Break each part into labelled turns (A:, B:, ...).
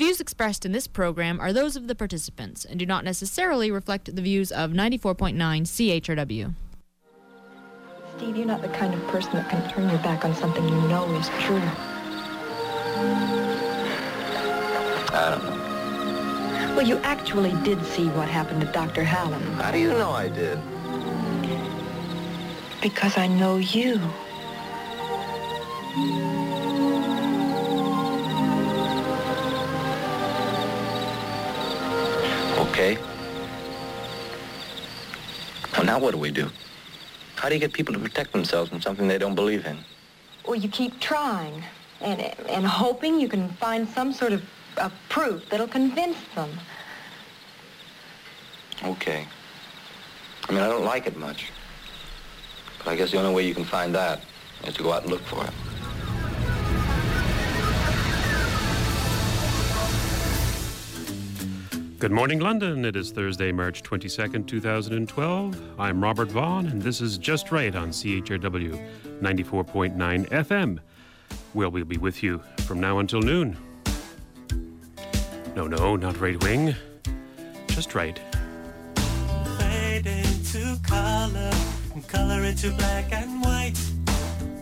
A: views expressed in this program are those of the participants and do not necessarily reflect the views of 94.9 CHRW.
B: Steve, you're not the kind of person that can turn your back on something you know is true.
C: I don't know.
B: Well, you actually did see what happened to Dr. Hallam.
C: How do you know I did?
B: Because I know you.
C: Okay. Well, now what do we do? How do you get people to protect themselves from something they don't believe in?
B: Well, you keep trying and, and hoping you can find some sort of uh, proof that'll convince them.
C: Okay. I mean, I don't like it much. But I guess the only way you can find that is to go out and look for it.
D: Good morning, London. It is Thursday, March 22nd, 2012. I'm Robert Vaughn, and this is Just Right on CHRW 94.9 FM, where we'll be with you from now until noon. No, no, not right wing. Just right.
E: Fade into color and color into black and white.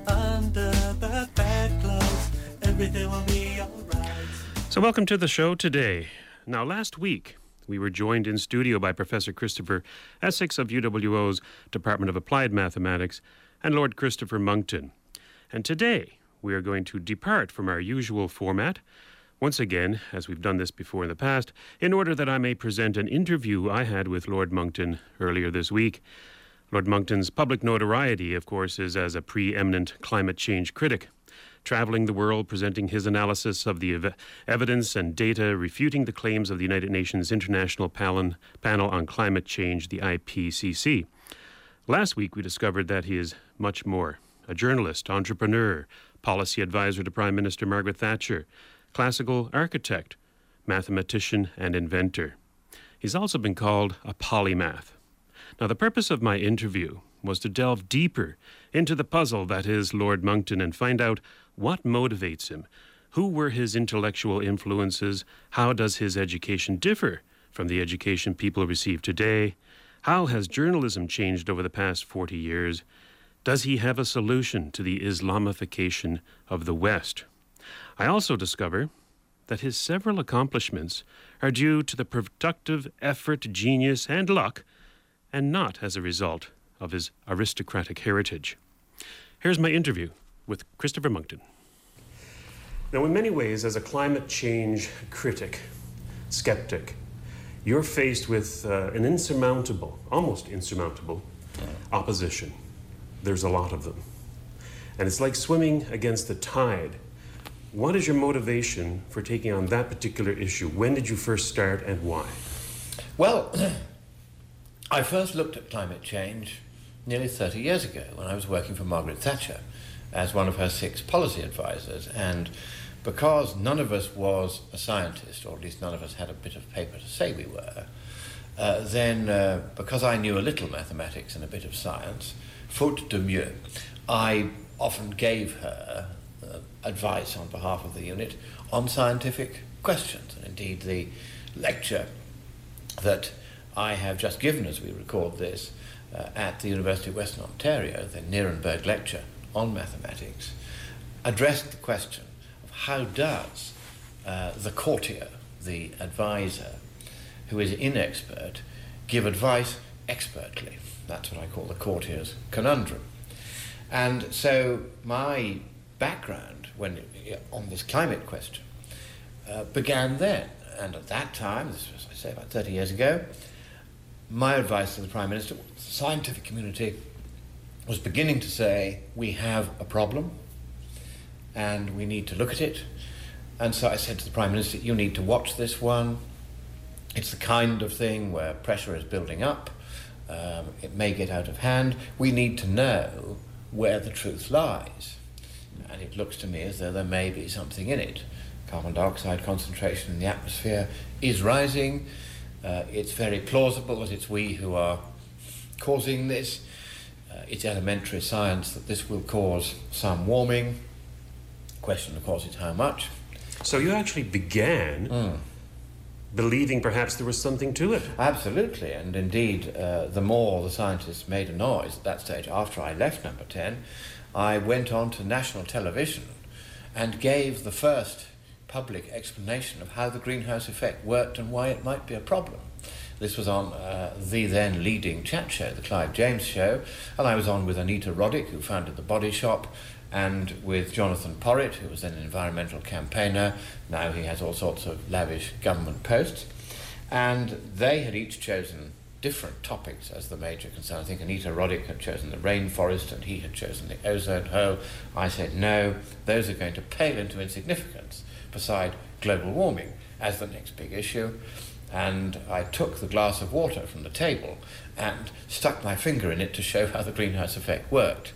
E: Under the bedclothes, everything will be alright.
D: So, welcome to the show today. Now, last week, we were joined in studio by Professor Christopher Essex of UWO's Department of Applied Mathematics and Lord Christopher Monckton. And today, we are going to depart from our usual format, once again, as we've done this before in the past, in order that I may present an interview I had with Lord Monckton earlier this week. Lord Monckton's public notoriety, of course, is as a preeminent climate change critic traveling the world presenting his analysis of the ev- evidence and data refuting the claims of the United Nations International Panel, Panel on Climate Change, the IPCC. Last week, we discovered that he is much more a journalist, entrepreneur, policy advisor to Prime Minister Margaret Thatcher, classical architect, mathematician, and inventor. He's also been called a polymath. Now, the purpose of my interview was to delve deeper into the puzzle that is Lord Monckton and find out what motivates him. Who were his intellectual influences? How does his education differ from the education people receive today? How has journalism changed over the past 40 years? Does he have a solution to the Islamification of the West? I also discover that his several accomplishments are due to the productive effort, genius, and luck, and not as a result of his aristocratic heritage. Here's my interview with Christopher Monckton. Now, in many ways, as a climate change critic, skeptic, you're faced with uh, an insurmountable, almost insurmountable, opposition. There's a lot of them. And it's like swimming against the tide. What is your motivation for taking on that particular issue? When did you first start and why?
F: Well, I first looked at climate change nearly 30 years ago when I was working for Margaret Thatcher as one of her six policy advisors. And because none of us was a scientist, or at least none of us had a bit of paper to say we were, uh, then uh, because I knew a little mathematics and a bit of science, faute de mieux, I often gave her uh, advice on behalf of the unit on scientific questions. And indeed, the lecture that I have just given as we record this uh, at the University of Western Ontario, the Nuremberg lecture on mathematics, addressed the question of how does uh, the courtier, the advisor, who is inexpert, give advice expertly. That's what I call the courtier's conundrum. And so my background when on this climate question uh, began then. And at that time, this was, I say, about 30 years ago, my advice to the Prime Minister, the scientific community was beginning to say, we have a problem and we need to look at it. And so I said to the Prime Minister, you need to watch this one. It's the kind of thing where pressure is building up. Um, it may get out of hand. We need to know where the truth lies. And it looks to me as though there may be something in it. Carbon dioxide concentration in the atmosphere is rising. Uh, it's very plausible that it's we who are causing this. Uh, it's elementary science that this will cause some warming. Question, of course, is how much.
D: So you actually began believing perhaps there was something to it.
F: Absolutely, and indeed, uh, the more the scientists made a noise at that stage, after I left number 10, I went on to national television and gave the first public explanation of how the greenhouse effect worked and why it might be a problem. This was on uh, the then leading chat show, the Clive James Show, and I was on with Anita Roddick, who founded the Body Shop, and with Jonathan Porritt, who was then an environmental campaigner. Now he has all sorts of lavish government posts. And they had each chosen different topics as the major concern. I think Anita Roddick had chosen the rainforest and he had chosen the ozone hole. I said, no, those are going to pale into insignificance beside global warming as the next big issue. And I took the glass of water from the table and stuck my finger in it to show how the greenhouse effect worked.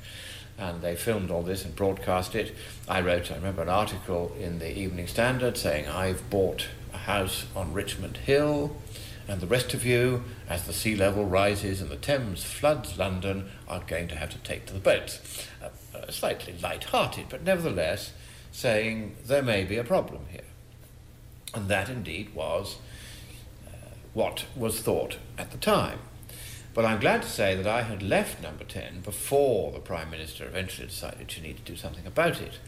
F: And they filmed all this and broadcast it. I wrote, I remember, an article in the Evening Standard saying, I've bought a house on Richmond Hill, and the rest of you, as the sea level rises and the Thames floods London, are going to have to take to the boats. Uh, uh, slightly light-hearted, but nevertheless saying there may be a problem here. And that indeed was what was thought at the time. But I'm glad to say that I had left number 10 before the Prime Minister eventually decided she needed to do something about it.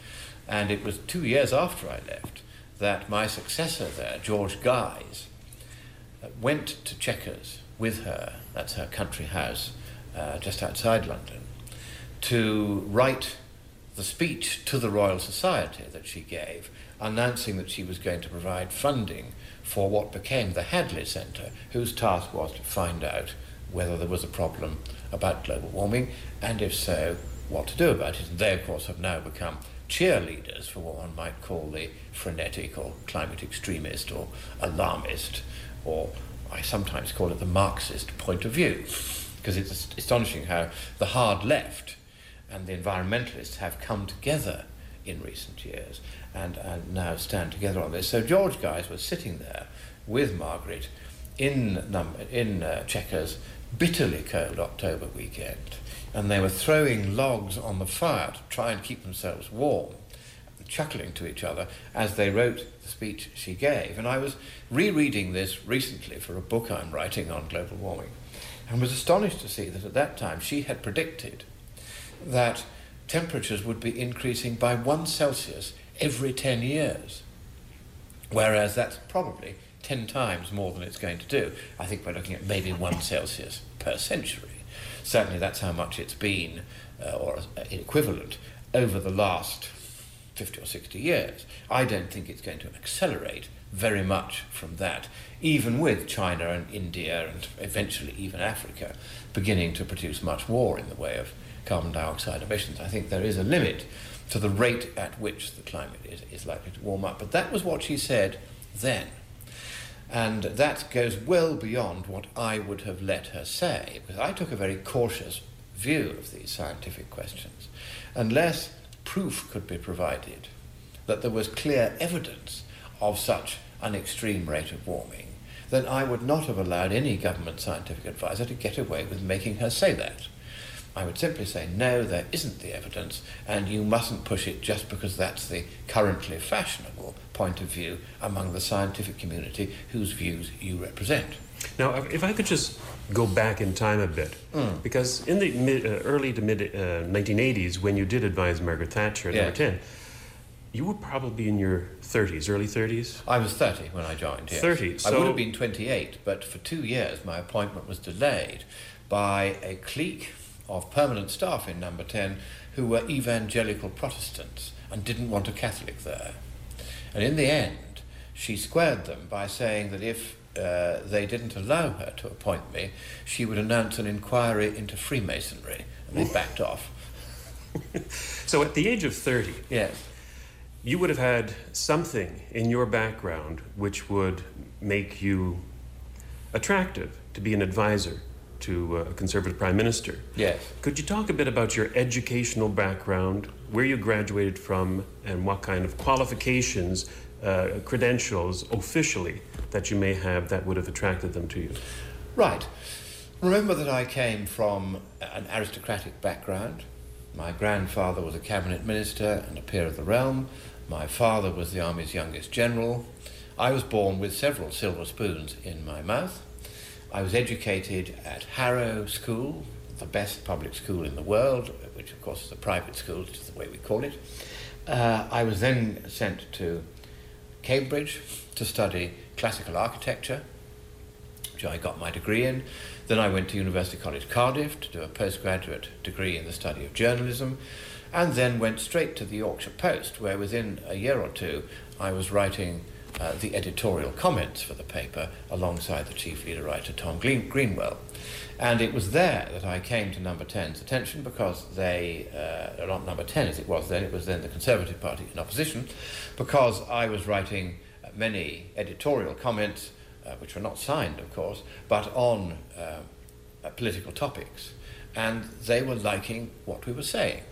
F: And it was two years after I left that my successor there, George Guise, uh, went to Chequers with her, that's her country house uh, just outside London, to write the speech to the Royal Society that she gave, announcing that she was going to provide funding for what became the Hadley Centre, whose task was to find out whether there was a problem about global warming, and if so, what to do about it. And they, of course, have now become cheerleaders for what one might call the frenetic or climate extremist or alarmist, or I sometimes call it the Marxist point of view, because it's astonishing how the hard left and the environmentalists have come together in recent years and, and now stand together on this. So George Guise was sitting there with Margaret in, num- in uh, bitterly cold October weekend, and they were throwing logs on the fire to try and keep themselves warm, chuckling to each other as they wrote the speech she gave. And I was rereading this recently for a book I'm writing on global warming, and was astonished to see that at that time she had predicted that temperatures would be increasing by one Celsius every 10 years. Whereas that's probably 10 times more than it's going to do. I think we're looking at maybe one Celsius per century. Certainly that's how much it's been, uh, or uh, equivalent, over the last 50 or 60 years. I don't think it's going to accelerate very much from that, even with China and India and eventually even Africa beginning to produce much more in the way of carbon dioxide emissions. I think there is a limit to the rate at which the climate is, is likely to warm up. But that was what she said then. And that goes well beyond what I would have let her say, because I took a very cautious view of these scientific questions. Unless proof could be provided that there was clear evidence of such an extreme rate of warming, then I would not have allowed any government scientific advisor to get away with making her say that. I would simply say, no, there isn't the evidence, and you mustn't push it just because that's the currently fashionable point of view among the scientific community whose views you represent.
D: Now, if I could just go back in time a bit, because in the mid, uh, early to mid uh, 1980s, when you did advise Margaret Thatcher at
F: Yeah.
D: number 10, you were probably in your 30s, early 30s.
F: I was 30 when I joined. Yes.
D: 30,
F: I would have been 28, but for two years my appointment was delayed by a clique of permanent staff in Number 10 who were evangelical Protestants and didn't want a Catholic there. And in the end, she squared them by saying that if uh, they didn't allow her to appoint me, she would announce an inquiry into Freemasonry. And they backed off.
D: So at the age of 30,
F: Yes.
D: you would have had something in your background which would make you attractive to be an advisor to uh, a conservative prime minister.
F: Yes.
D: Could you talk a bit about your educational background, where you graduated from, and what kind of qualifications, uh, credentials officially that you may have that would have attracted them to you?
F: Right. Remember that I came from an aristocratic background. My grandfather was a cabinet minister and a peer of the realm. My father was the Army's youngest general. I was born with several silver spoons in my mouth. I was educated at Harrow School, the best public school in the world, which of course is a private school, which is the way we call it. Uh, I was then sent to Cambridge to study classical architecture, which I got my degree in. Then I went to University College Cardiff to do a postgraduate degree in the study of journalism, and then went straight to the Yorkshire Post, where within a year or two I was writing uh, the editorial comments for the paper alongside the chief leader writer Tom Green- Greenwell. And it was there that I came to Number 10's attention because they, uh, not Number 10 as it was then, it was then the Conservative Party in opposition, because I was writing uh, many editorial comments, uh, which were not signed, of course, but on uh, uh, political topics. And they were liking what we were saying.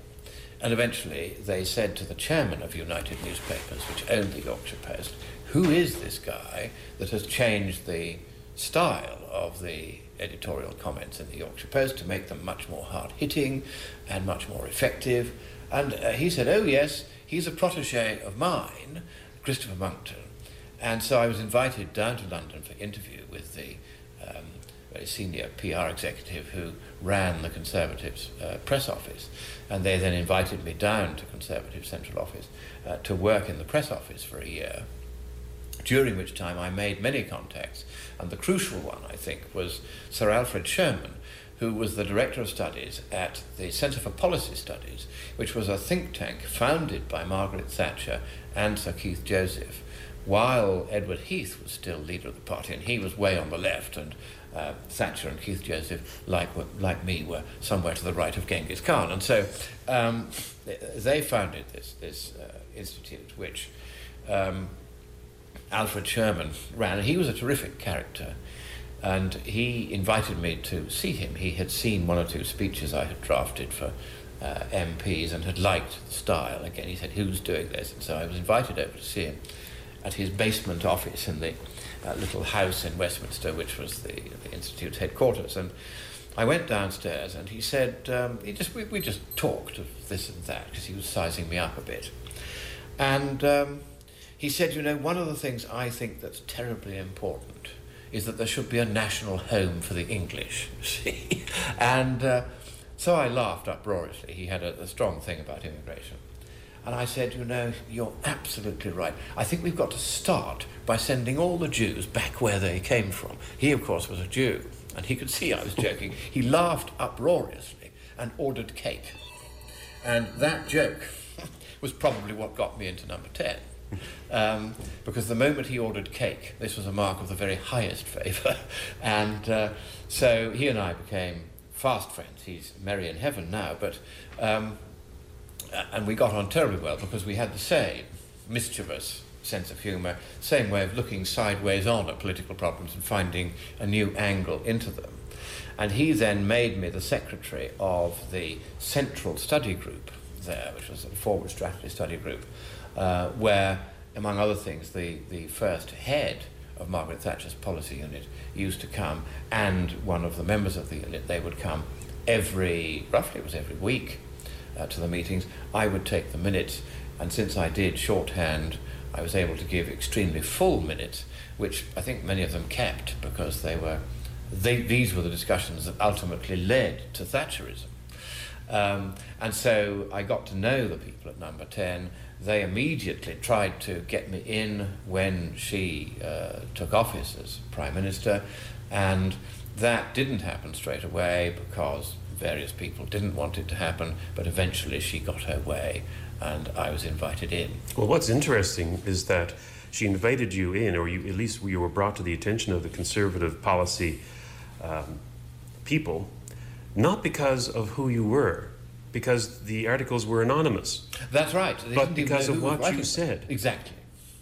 F: And eventually they said to the chairman of United Newspapers, which owned the Yorkshire Post, who is this guy that has changed the style of the editorial comments in the Yorkshire Post to make them much more hard hitting and much more effective? And uh, he said, Oh, yes, he's a protege of mine, Christopher Monckton. And so I was invited down to London for interview with the um, very senior PR executive who ran the Conservatives' uh, press office. And they then invited me down to Conservative Central Office uh, to work in the press office for a year during which time I made many contacts. And the crucial one, I think, was Sir Alfred Sherman, who was the Director of Studies at the Centre for Policy Studies, which was a think tank founded by Margaret Thatcher and Sir Keith Joseph, while Edward Heath was still leader of the party, and he was way on the left, and uh, Thatcher and Keith Joseph, like, like me, were somewhere to the right of Genghis Khan. And so um, they founded this, this uh, institute, which um, Alfred Sherman ran, he was a terrific character. And he invited me to see him. He had seen one or two speeches I had drafted for uh, MPs and had liked the style. Again, he said, Who's doing this? And so I was invited over to see him at his basement office in the uh, little house in Westminster, which was the, the Institute's headquarters. And I went downstairs and he said, um, he just, we, we just talked of this and that because he was sizing me up a bit. And um, he said, you know, one of the things I think that's terribly important is that there should be a national home for the English, see? and uh, so I laughed uproariously. He had a, a strong thing about immigration. And I said, you know, you're absolutely right. I think we've got to start by sending all the Jews back where they came from. He, of course, was a Jew, and he could see I was joking. He laughed uproariously and ordered cake. And that joke was probably what got me into number 10. Um, because the moment he ordered cake, this was a mark of the very highest favour. and uh, so he and I became fast friends. He's merry in heaven now, but um, and we got on terribly well because we had the same mischievous sense of humour, same way of looking sideways on at political problems and finding a new angle into them. And he then made me the secretary of the Central Study Group there, which was a forward strategy study group, uh, where, among other things, the, the first head of Margaret Thatcher's policy unit used to come, and one of the members of the unit, they would come every, roughly it was every week, uh, to the meetings. I would take the minutes, and since I did shorthand, I was able to give extremely full minutes, which I think many of them kept because they were, they, these were the discussions that ultimately led to Thatcherism. Um, and so I got to know the people at number 10. They immediately tried to get me in when she uh, took office as Prime Minister, and that didn't happen straight away because various people didn't want it to happen, but eventually she got her way and I was invited in.
D: Well, what's interesting is that she invited you in, or you, at least you were brought to the attention of the conservative policy um, people, not because of who you were, because the articles were anonymous.
F: That's right. They
D: But because of what you said.
F: Exactly.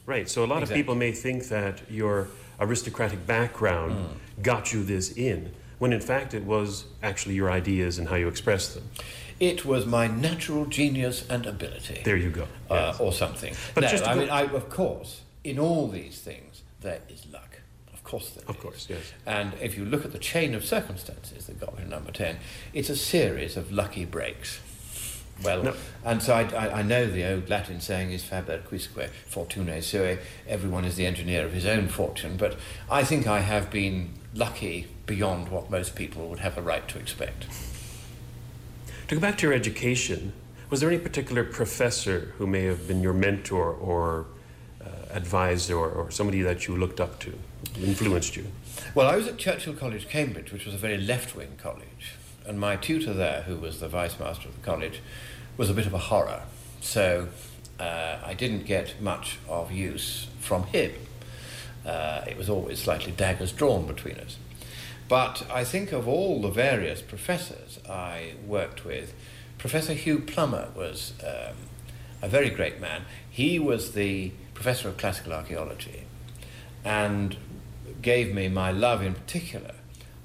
D: Right. So a lot
F: Exactly.
D: of people may think that your aristocratic background
F: Hmm.
D: got you this in, when in fact it was actually your ideas and how you expressed them.
F: It was my natural genius and ability.
D: There you go.
F: uh,
D: Yes.
F: or something.
D: But
F: no,
D: just
F: I
D: go-
F: mean, I, of course, in all these things, there is luck. Of course there
D: Of
F: is.
D: course, yes.
F: And if you look at the chain of circumstances that got me to number 10, it's a series of lucky breaks. Well,
D: No.
F: and so I, I, I know the old Latin saying is faber quisque fortunae sui, everyone is the engineer of his own fortune, but I think I have been lucky beyond what most people would have a right to expect.
D: To go back to your education, was there any particular professor who may have been your mentor or uh, advisor or, or somebody that you looked up to, influenced you?
F: Well, I was at Churchill College, Cambridge, which was a very left wing college, and my tutor there, who was the vice master of the college, was a bit of a horror. So uh, I didn't get much of use from him. Uh, it was always slightly daggers drawn between us. But I think of all the various professors I worked with, Professor Hugh Plommer was um, a very great man. He was the professor of classical archaeology and gave me my love in particular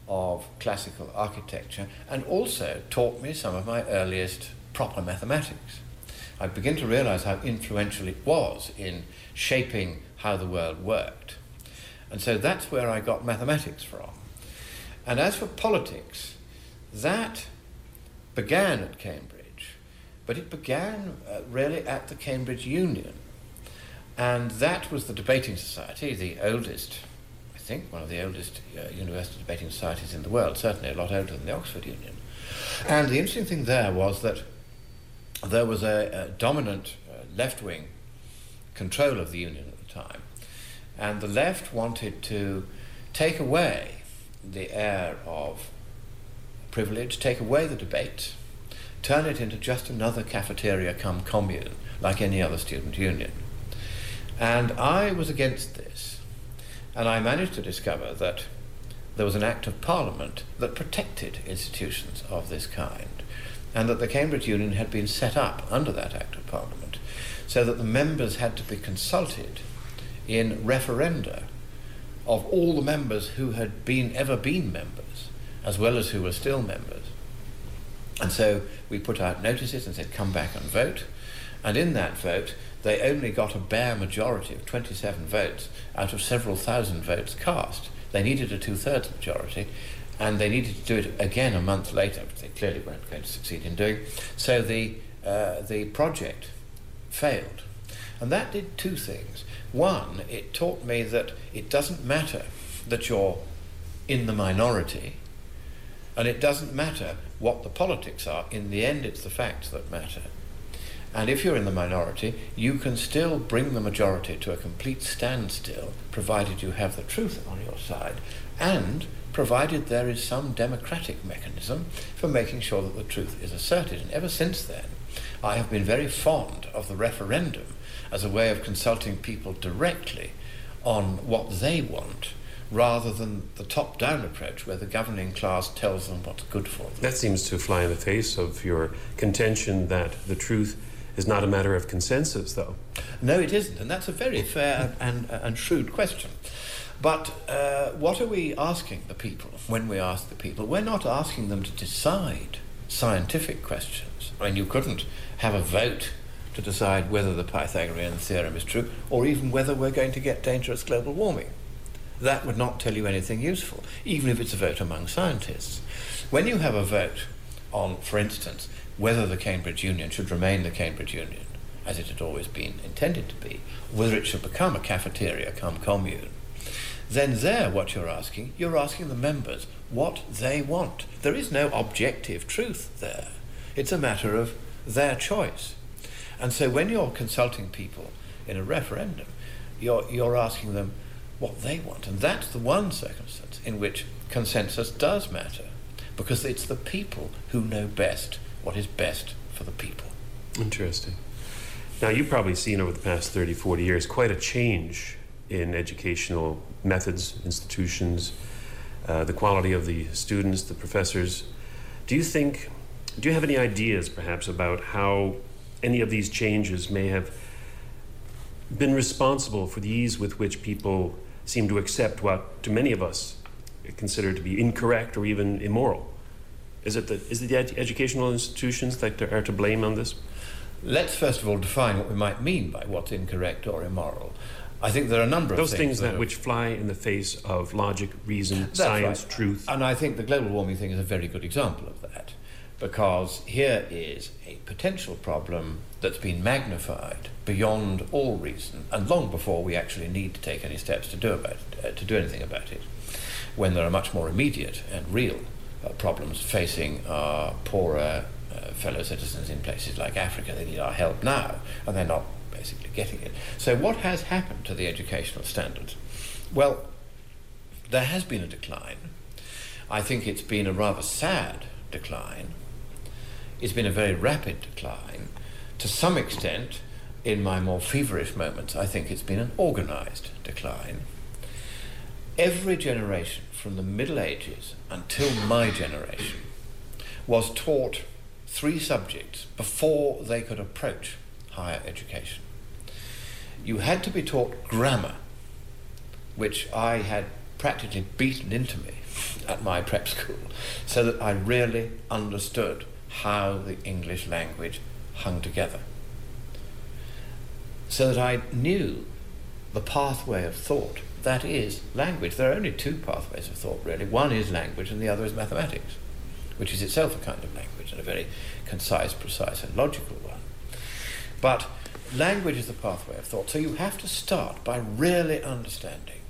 F: of classical architecture and also taught me some of my earliest proper mathematics. I begin to realize how influential it was in shaping how the world worked. And so that's where I got mathematics from. And as for politics, that began at Cambridge, but it began uh, really at the Cambridge Union. And that was the debating society, the oldest, I think, one of the oldest uh, university debating societies in the world, certainly a lot older than the Oxford Union. And the interesting thing there was that there was a, a dominant uh, left wing control of the union at the time, and the left wanted to take away the air of privilege, take away the debate, turn it into just another cafeteria come commune, like any other student union. And I was against this, and I managed to discover that there was an Act of Parliament that protected institutions of this kind, and that the Cambridge Union had been set up under that Act of Parliament, so that the members had to be consulted in referenda of all the members who had been ever been members, as well as who were still members. And so we put out notices and said, come back and vote. And in that vote, they only got a bare majority of 27 votes out of several thousand votes cast. They needed a two thirds majority, and they needed to do it again a month later, which they clearly weren't going to succeed in doing. So the, uh, the project failed. And that did two things. One, it taught me that it doesn't matter that you're in the minority, and it doesn't matter what the politics are. In the end, it's the facts that matter. And if you're in the minority, you can still bring the majority to a complete standstill, provided you have the truth on your side, and provided there is some democratic mechanism for making sure that the truth is asserted. And ever since then, I have been very fond of the referendum as a way of consulting people directly on what they want rather than the top down approach where the governing class tells them what's good for them.
D: That seems to fly in the face of your contention that the truth is not a matter of consensus, though.
F: No, it isn't, and that's a very fair and, and shrewd question. But uh, what are we asking the people when we ask the people? We're not asking them to decide scientific questions. I mean, you couldn't have a vote to decide whether the Pythagorean theorem is true or even whether we're going to get dangerous global warming. That would not tell you anything useful, even if it's a vote among scientists. When you have a vote on, for instance, whether the Cambridge Union should remain the Cambridge Union, as it had always been intended to be, whether it should become a cafeteria come commune, then there what you're asking, you're asking the members what they want. There is no objective truth there. It's a matter of their choice. And so when you're consulting people in a referendum, you're, you're asking them what they want. And that's the one circumstance in which consensus does matter, because it's the people who know best what is best for the people.
D: Interesting. Now, you've probably seen over the past 30, 40 years quite a change in educational methods, institutions, uh, the quality of the students, the professors. Do you think, do you have any ideas perhaps about how any of these changes may have been responsible for the ease with which people seem to accept what, to many of us, consider to be incorrect or even immoral? Is it the, is it the ed- educational institutions that are to blame on this?
F: Let's first of all define what we might mean by what's incorrect or immoral. I think there are a number of
D: Those
F: things,
D: things that which fly in the face of logic, reason, science,
F: right.
D: truth.
F: And I think the global warming thing is a very good example of that. Because here is a potential problem that's been magnified beyond all reason and long before we actually need to take any steps to do about it, uh, to do anything about it when there are much more immediate and real uh, problems facing our poorer uh, fellow citizens in places like Africa they need our help now and they're not basically getting it. So what has happened to the educational standards well there has been a decline. I think it's been a rather sad decline it's been a very rapid decline. To some extent, in my more feverish moments, I think it's been an organized decline. Every generation from the Middle Ages until my generation was taught three subjects before they could approach higher education. You had to be taught grammar, which I had practically beaten into me at my prep school, so that I really understood how the English language hung together. So that I knew the pathway of thought, that is language. There are only two pathways of thought, really. One is language, and the other is mathematics, which is itself a kind of language, and a very concise, precise, and logical one. But language is the pathway of thought, so you have to start by really understanding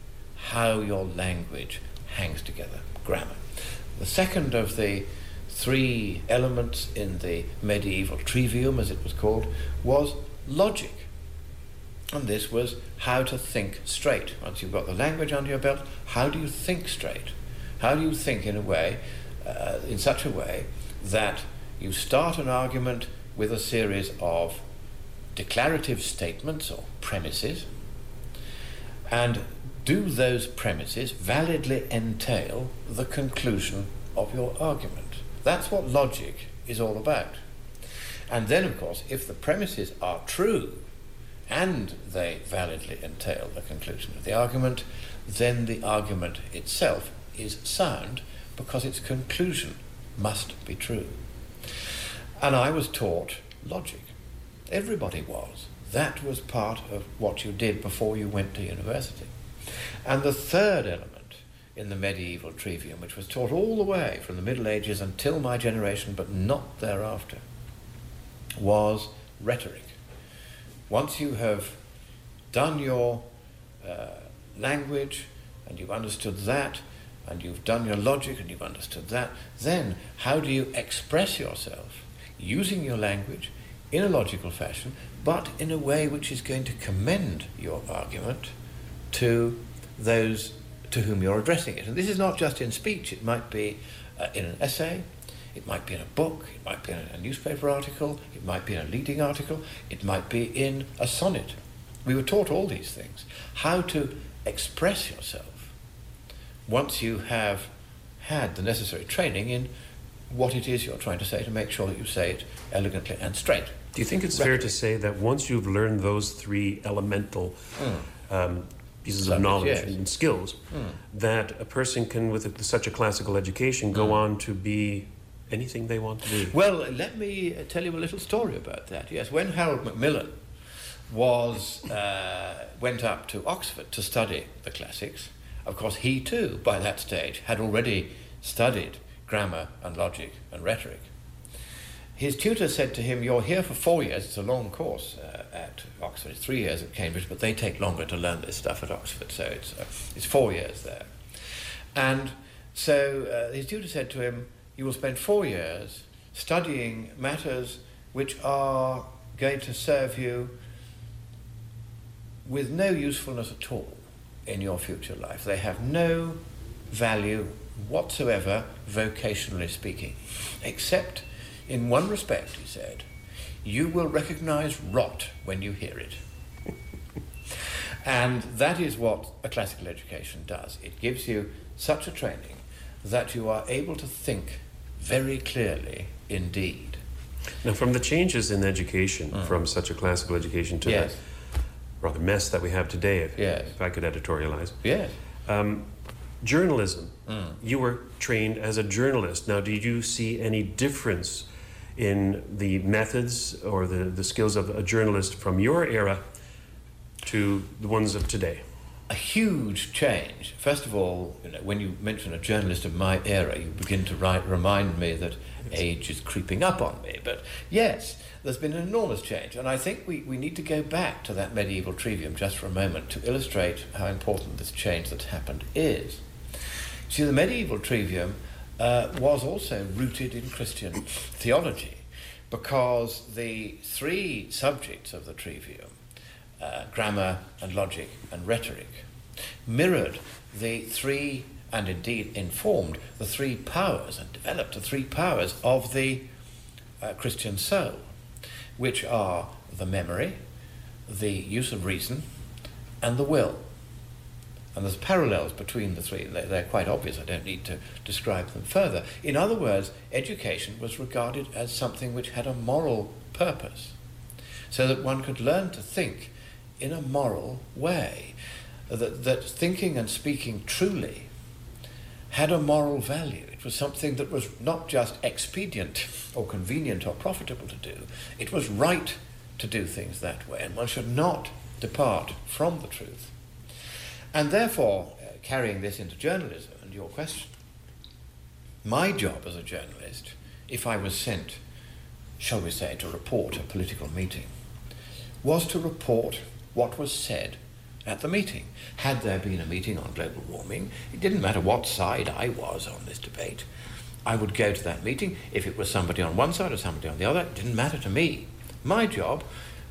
F: how your language hangs together, grammar. The second of the three elements in the medieval trivium, as it was called, was logic. And this was how to think straight. Once you've got the language under your belt, how do you think straight? How do you think in a way, uh, in such a way that you start an argument with a series of declarative statements or premises, and do those premises validly entail the conclusion of your argument? That's what logic is all about. And then, of course, if the premises are true and they validly entail the conclusion of the argument, then the argument itself is sound because its conclusion must be true. And I was taught logic. Everybody was. That was part of what you did before you went to university. And the third element in the medieval trivium, which was taught all the way from the Middle Ages until my generation, but not thereafter, was rhetoric. Once you have done your uh, language and you've understood that, and you've done your logic and you've understood that, then how do you express yourself using your language in a logical fashion, but in a way which is going to commend your argument to those to whom you're addressing it. And this is not just in speech, it might be uh, in an essay, it might be in a book, it might be in a newspaper article, it might be in a leading article, it might be in a sonnet. We were taught all these things. How to express yourself once you have had the necessary training in what it is you're trying to say to make sure that you say it elegantly and straight.
D: Do you think it's fair to say that once you've learned those three elemental mm. um, pieces of knowledge yes. and skills hmm. that a person can, with such a classical education, go hmm. on to be anything they want to be.
F: Well, let me uh, tell you a little story about that. Yes, when Harold Macmillan was uh, went up to Oxford to study the classics, of course he too, by that stage, had already studied grammar and logic and rhetoric. His tutor said to him, You're here for four years, it's a long course uh, at Oxford, it's three years at Cambridge, but they take longer to learn this stuff at Oxford, so it's, uh, it's four years there. And so uh, his tutor said to him, You will spend four years studying matters which are going to serve you with no usefulness at all in your future life. They have no value whatsoever, vocationally speaking, except in one respect, he said, you will recognize rot when you hear it. and that is what a classical education does. It gives you such a training that you are able to think very clearly indeed.
D: Now, from the changes in education, mm. from such a classical education to yes. the rather mess that we have today, if, yes. if I could editorialize.
F: Yes. Um,
D: journalism. Mm. You were trained as a journalist. Now, did you see any difference in the methods or the, the skills of a journalist from your era to the ones of today?
F: a huge change. First of all, you know, when you mention a journalist of my era, you begin to write, remind me that age is creeping up on me. But yes, there's been an enormous change. And I think we, we need to go back to that medieval trivium just for a moment to illustrate how important this change that's happened is. See, the medieval trivium uh, was also rooted in Christian theology because the three subjects of the trivium uh, grammar and logic and rhetoric, mirrored the three, and indeed informed the three powers and developed the three powers of the uh, Christian soul, which are the memory, the use of reason, and the will. And there's parallels between the three. They're, quite obvious. I don't need to describe them further. In other words, education was regarded as something which had a moral purpose, so that one could learn to think in a moral way. That, that thinking and speaking truly had a moral value. It was something that was not just expedient or convenient or profitable to do, it was right to do things that way, and one should not depart from the truth. And therefore, uh, carrying this into journalism and your question, my job as a journalist, if I was sent, shall we say, to report a political meeting, was to report what was said at the meeting. Had there been a meeting on global warming, it didn't matter what side I was on this debate. I would go to that meeting. If it was somebody on one side or somebody on the other, it didn't matter to me. My job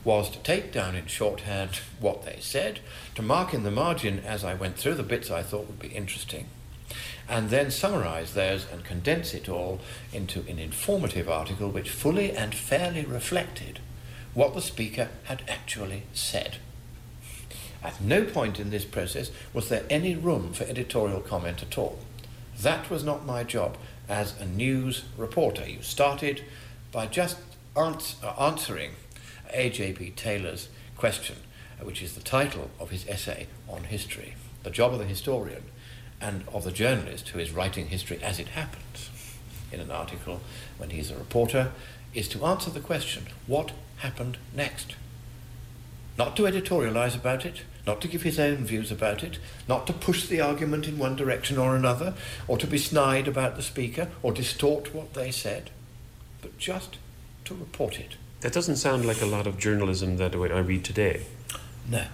F: was to take down in shorthand what they said, to mark in the margin as I went through the bits I thought would be interesting, and then summarize those and condense it all into an informative article which fully and fairly reflected what the speaker had actually said. At no point in this process was there any room for editorial comment at all. That was not my job as a news reporter. You started by just ans- answering A.J.P. Taylor's question, uh, which is the title of his essay on history. The job of the historian and of the journalist who is writing history as it happens in an article when he's a reporter is to answer the question what happened next? Not to editorialize about it, not to give his own views about it, not to push the argument in one direction or another, or to be snide about the speaker, or distort what they said, but just to report it.
D: That doesn't sound like a lot of journalism that I read today.
F: No,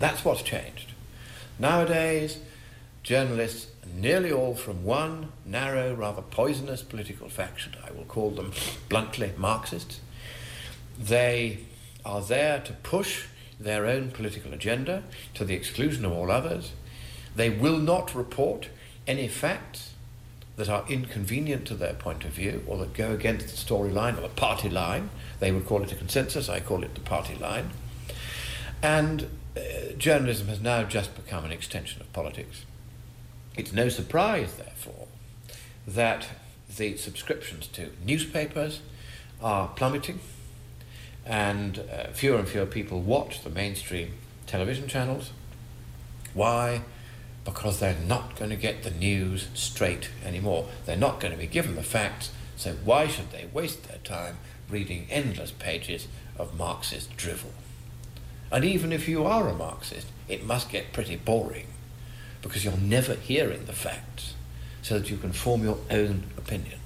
F: that's what's changed. Nowadays, journalists nearly all from one narrow, rather poisonous political faction. I will call them bluntly Marxists. They are there to push their own political agenda to the exclusion of all others. They will not report any facts that are inconvenient to their point of view or that go against the storyline or the party line. They would call it a consensus, I call it the party line. And uh, journalism has now just become an extension of politics. It's no surprise, therefore, that the subscriptions to newspapers are plummeting and uh, fewer and fewer people watch the mainstream television channels. Why? Because they're not going to get the news straight anymore. They're not going to be given the facts, so why should they waste their time reading endless pages of Marxist drivel? And even if you are a Marxist, it must get pretty boring because you're never hearing the facts so that you can form your own opinion.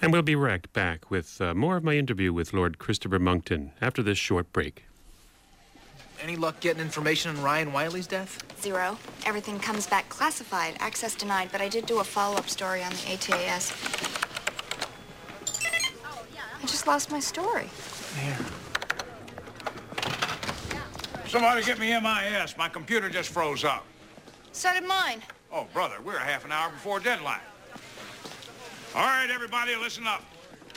D: And we'll be right back with uh, more of my interview with Lord Christopher Monckton after this short break.
G: Any luck getting information on Ryan Wiley's death?
H: Zero. Everything comes back classified, access denied, but I did do a follow-up story on the ATAS. I just lost my story.
G: Here.
I: Somebody get me MIS. My computer just froze up.
H: So did mine.
I: Oh, brother, we're a half an hour before deadline. All right, everybody, listen up.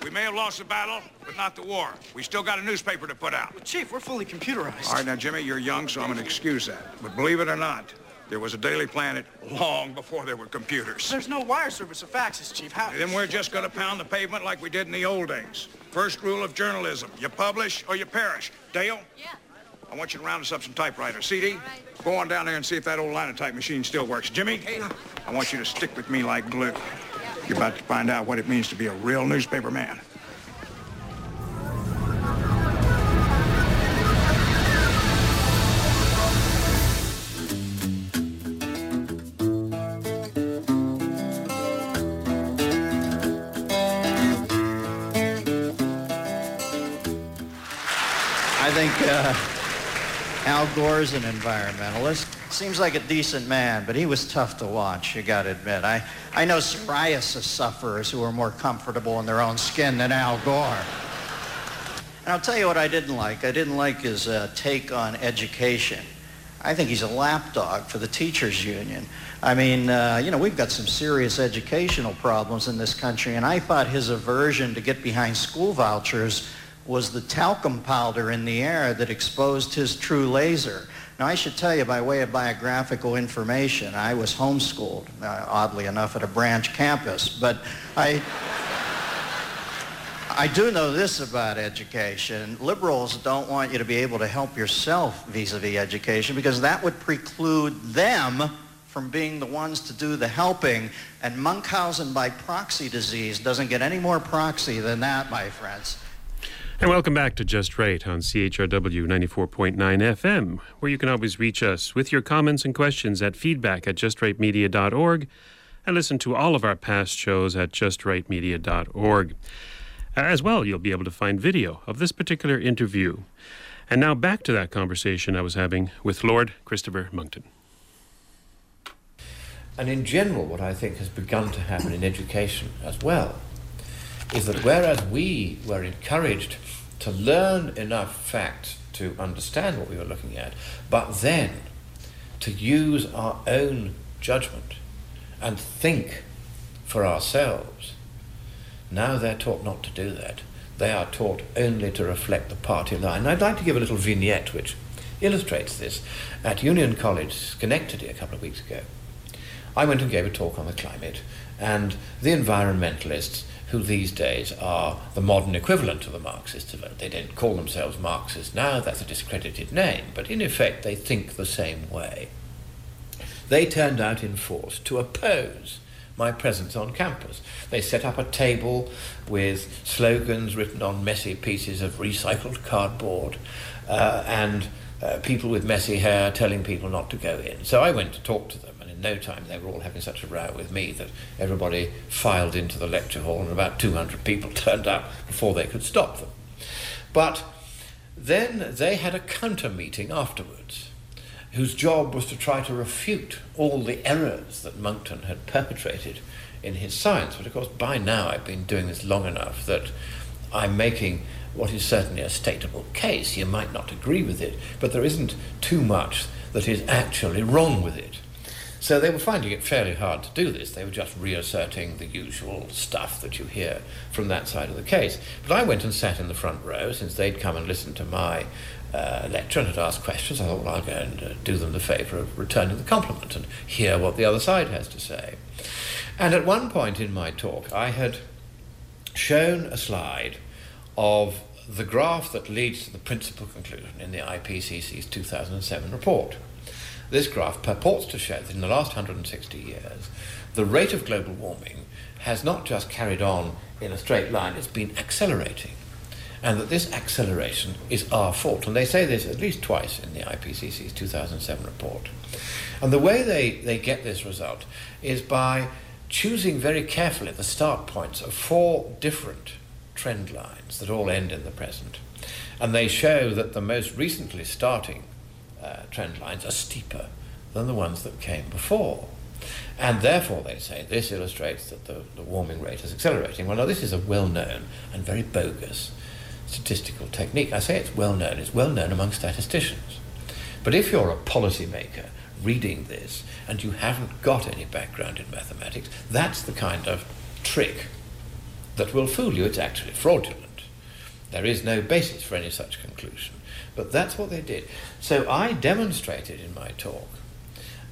I: We may have lost the battle, but not the war. We still got a newspaper to put out.
G: Well, Chief, we're fully computerized.
I: All right, now, Jimmy, you're young, so I'm going to excuse that. But believe it or not, there was a Daily Planet long before there were computers.
G: There's no wire service or faxes, Chief. How?
I: Then we're just going to pound the pavement like we did in the old days. First rule of journalism, you publish or you perish. Dale?
H: Yeah.
I: I want you to round us up some typewriters. CD, go on down there and see if that old linotype machine still works. Jimmy, I want you to stick with me like glue. You're about to find out what it means to be a real newspaper man.
J: Al Gore's an environmentalist. Seems like a decent man, but he was tough to watch, you gotta admit. I, I know psoriasis sufferers who are more comfortable in their own skin than Al Gore. And I'll tell you what I didn't like. I didn't like his uh, take on education. I think he's a lapdog for the teachers union. I mean, uh, you know, we've got some serious educational problems in this country, and I thought his aversion to get behind school vouchers was the talcum powder in the air that exposed his true laser. Now, I should tell you, by way of biographical information, I was homeschooled, uh, oddly enough, at a branch campus, but I... I do know this about education. Liberals don't want you to be able to help yourself vis-a-vis education because that would preclude them from being the ones to do the helping. And Munchausen by proxy disease doesn't get any more proxy than that, my friends.
D: And welcome back to Just Right on CHRW 94.9 FM, where you can always reach us with your comments and questions at feedback at justrightmedia.org and listen to all of our past shows at justrightmedia.org. As well, you'll be able to find video of this particular interview. And now back to that conversation I was having with Lord Christopher Monckton.
F: And in general, what I think has begun to happen in education as well is that whereas we were encouraged to learn enough facts to understand what we were looking at, but then to use our own judgment and think for ourselves, now they're taught not to do that. They are taught only to reflect the party line. And I'd like to give a little vignette which illustrates this. At Union College, Schenectady, a couple of weeks ago, I went and gave a talk on the climate, and the environmentalists, who these days are the modern equivalent of the Marxists, they don't call themselves Marxists now, that's a discredited name, but in effect they think the same way. They turned out in force to oppose my presence on campus. They set up a table with slogans written on messy pieces of recycled cardboard uh, and uh, people with messy hair telling people not to go in. So I went to talk to them, no time they were all having such a row with me that everybody filed into the lecture hall, and about 200 people turned up before they could stop them. But then they had a counter meeting afterwards whose job was to try to refute all the errors that Monckton had perpetrated in his science. But of course, by now I've been doing this long enough that I'm making what is certainly a stateable case. You might not agree with it, but there isn't too much that is actually wrong with it. So they were finding it fairly hard to do this. They were just reasserting the usual stuff that you hear from that side of the case. But I went and sat in the front row since they'd come and listened to my uh, lecture and had asked questions. I thought, well, I'll go and uh, do them the favour of returning the compliment and hear what the other side has to say. And at one point in my talk, I had shown a slide of the graph that leads to the principal conclusion in the IPCC's 2007 report. This graph purports to show that in the last 160 years, the rate of global warming has not just carried on in a straight line, it's been accelerating. And that this acceleration is our fault. And they say this at least twice in the IPCC's 2007 report. And the way they, they get this result is by choosing very carefully the start points of four different trend lines that all end in the present. And they show that the most recently starting uh, trend lines are steeper than the ones that came before. And therefore, they say, this illustrates that the, the warming rate is accelerating. Well, now, this is a well known and very bogus statistical technique. I say it's well known, it's well known among statisticians. But if you're a policymaker reading this and you haven't got any background in mathematics, that's the kind of trick that will fool you. It's actually fraudulent. There is no basis for any such conclusion. But that's what they did. So I demonstrated in my talk,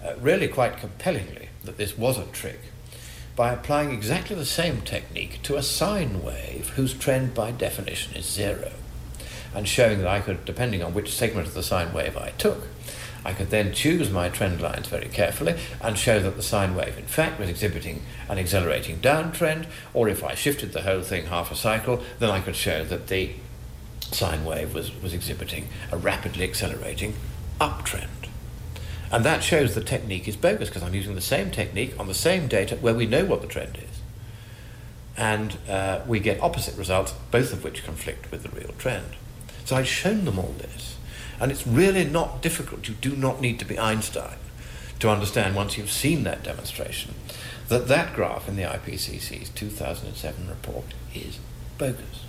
F: uh, really quite compellingly, that this was a trick by applying exactly the same technique to a sine wave whose trend by definition is zero, and showing that I could, depending on which segment of the sine wave I took, I could then choose my trend lines very carefully and show that the sine wave, in fact, was exhibiting an accelerating downtrend, or if I shifted the whole thing half a cycle, then I could show that the sine wave was, was exhibiting a rapidly accelerating uptrend. And that shows the technique is bogus because I'm using the same technique on the same data where we know what the trend is. And uh, we get opposite results, both of which conflict with the real trend. So I'd shown them all this. And it's really not difficult. You do not need to be Einstein to understand once you've seen that demonstration that that graph in the IPCC's 2007 report is bogus.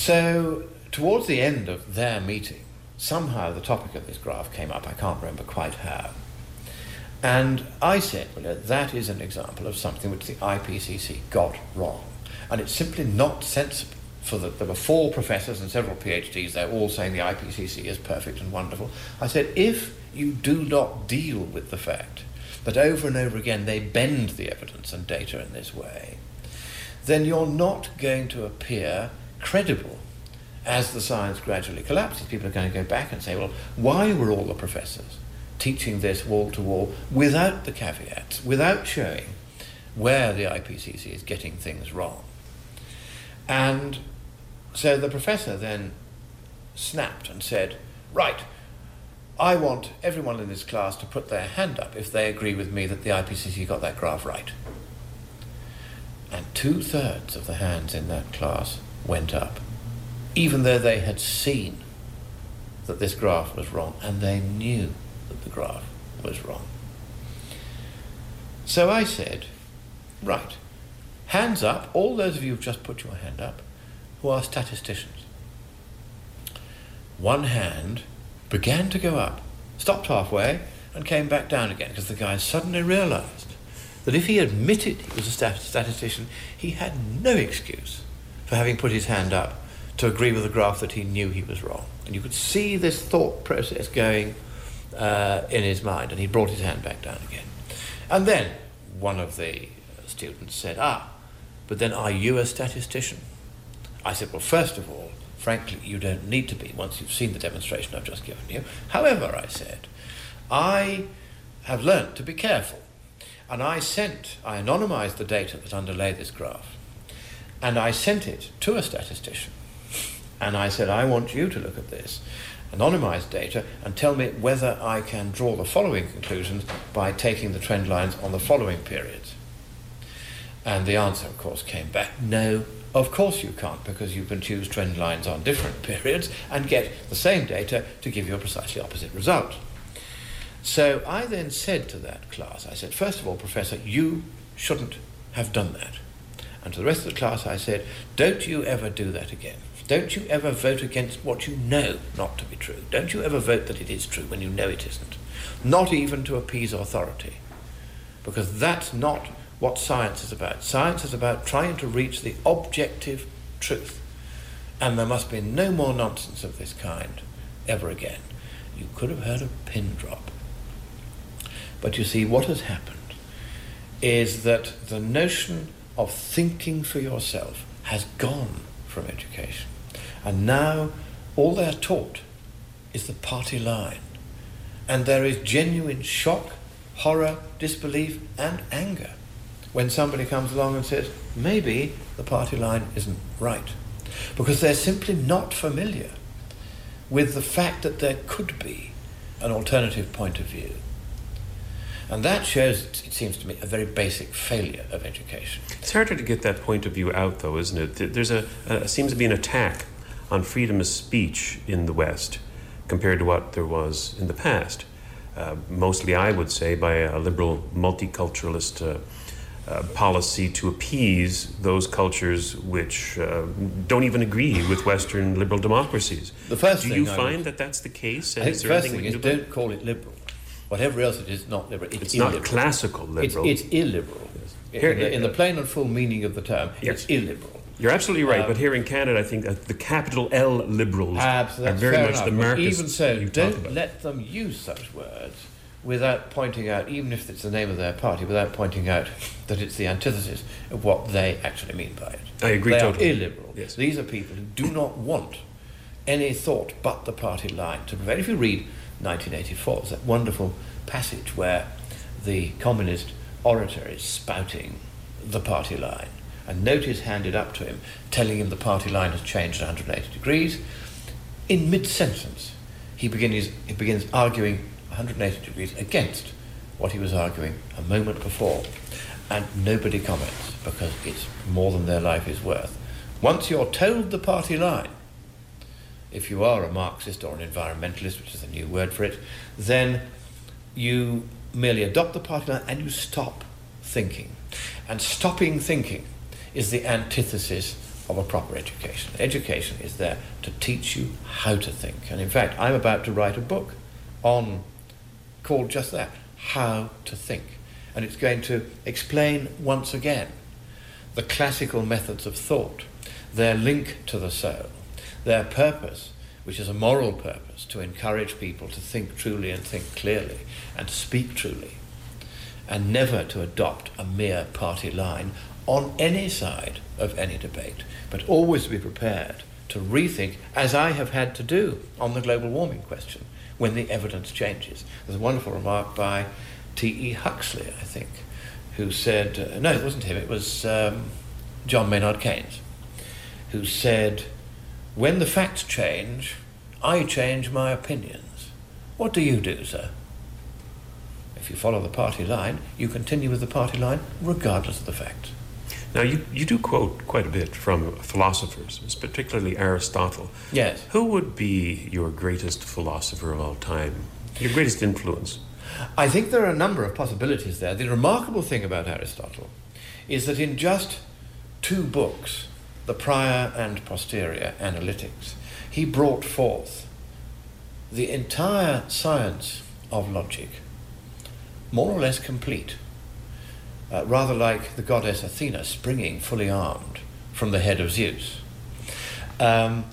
F: So towards the end of their meeting, somehow the topic of this graph came up. I can't remember quite how. And I said, well, that is an example of something which the IPCC got wrong. And it's simply not sensible for the, there were four professors and several PhDs, they're all saying the IPCC is perfect and wonderful. I said, if you do not deal with the fact that over and over again they bend the evidence and data in this way, then you're not going to appear credible as the science gradually collapses. People are going to go back and say, well, why were all the professors teaching this wall to wall without the caveats, without showing where the IPCC is getting things wrong? And so the professor then snapped and said, Right, I want everyone in this class to put their hand up if they agree with me that the IPCC got that graph right. And two thirds of the hands in that class went up, even though they had seen that this graph was wrong and they knew that the graph was wrong. So I said, Right, hands up, all those of you who've just put your hand up, who are statisticians. One hand began to go up, stopped halfway, and came back down again because the guy suddenly realized that if he admitted he was a stat- statistician, he had no excuse for having put his hand up to agree with a graph that he knew he was wrong. And you could see this thought process going uh, in his mind, and he brought his hand back down again. And then one of the students said, Ah, but then are you a statistician? I said, Well, first of all, frankly, you don't need to be once you've seen the demonstration I've just given you. However, I said, I have learnt to be careful. And I sent, I anonymized the data that underlay this graph. And I sent it to a statistician. And I said, I want you to look at this anonymized data and tell me whether I can draw the following conclusions by taking the trend lines on the following periods. And the answer, of course, came back no, of course you can't, because you can choose trend lines on different periods and get the same data to give you a precisely opposite result. So I then said to that class, I said, first of all, Professor, you shouldn't have done that. And to the rest of the class, I said, don't you ever do that again. Don't you ever vote against what you know not to be true. Don't you ever vote that it is true when you know it isn't. Not even to appease authority. Because that's not what science is about. Science is about trying to reach the objective truth. And there must be no more nonsense of this kind ever again. You could have heard a pin drop. But you see, what has happened is that the notion of thinking for yourself has gone from education. And now all they're taught is the party line. And there is genuine shock, horror, disbelief, and anger when somebody comes along and says, maybe the party line isn't right. Because they're simply not familiar with the fact that there could be an alternative point of view. And that shows, it seems to me, a very basic failure of education.
D: It's harder to get that point of view out, though, isn't it? There's a, a seems to be an attack on freedom of speech in the West compared to what there was in the past. Uh, mostly, I would say, by a liberal multiculturalist uh, uh, policy to appease those cultures which uh, don't even agree with Western liberal democracies.
F: The first
D: do
F: thing
D: you
F: I
D: find
F: would-
D: that that's the case?
F: I think
D: Is
F: the first thing
D: we
F: is
D: can do about
F: don't call it liberal. Whatever else it is, not liberal. It's,
D: It's not classical liberal.
F: It's, it's illiberal. In,
D: Here-
F: the, in the plain and full meaning of the term,
D: Yes.
F: it's illiberal.
D: You're absolutely right,
F: Um,
D: but here in Canada, I think the capital L liberals are very much
F: enough.
D: the Marxists
F: even so, don't let them use such words without pointing out, even if it's the name of their party, without pointing out that it's the antithesis of what they actually mean by it.
D: I agree
F: they
D: totally.
F: are illiberal.
D: Yes.
F: These are people who do not want any thought but the party line to prevail. If you read 1984, there's that wonderful passage where the communist orator is spouting the party line. A note is handed up to him telling him the party line has changed 180 degrees. In mid sentence, he begins, he begins arguing 180 degrees against what he was arguing a moment before. And nobody comments because it's more than their life is worth. Once you're told the party line, if you are a Marxist or an environmentalist, which is a new word for it, then you merely adopt the party line and you stop thinking. And stopping thinking is the antithesis of a proper education. Education is there to teach you how to think. And in fact, I'm about to write a book on called just that, How to Think. And it's going to explain once again the classical methods of thought, their link to the soul, their purpose, which is a moral purpose, to encourage people to think truly and think clearly and to speak truly, and never to adopt a mere party line on any side of any debate, but always be prepared to rethink, as I have had to do on the global warming question, when the evidence changes. There's a wonderful remark by T.E. Huxley, I think, who said, uh, no, it wasn't him, it was um, John Maynard Keynes, who said, when the facts change, I change my opinions. What do you do, sir? If you follow the party line, you continue with the party line regardless of the facts.
D: Now, you, you do quote quite a bit from philosophers, particularly Aristotle.
F: Yes.
D: Who would be your greatest philosopher of all time? Your greatest influence?
F: I think there are a number of possibilities there. The remarkable thing about Aristotle is that in just two books, the prior and posterior analytics, he brought forth the entire science of logic, more or less complete uh, rather like the goddess Athena springing fully armed from the head of Zeus. Um,